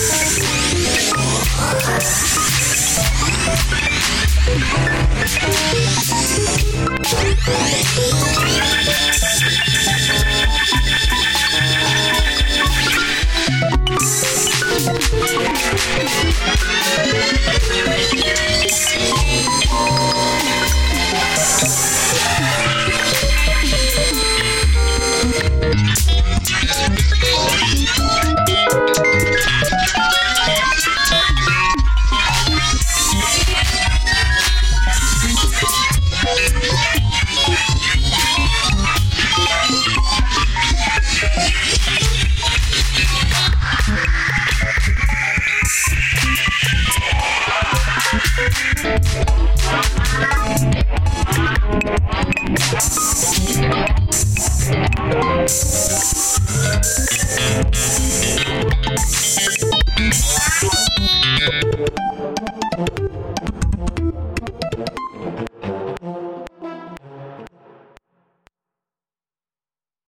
Thank Thank you. Thank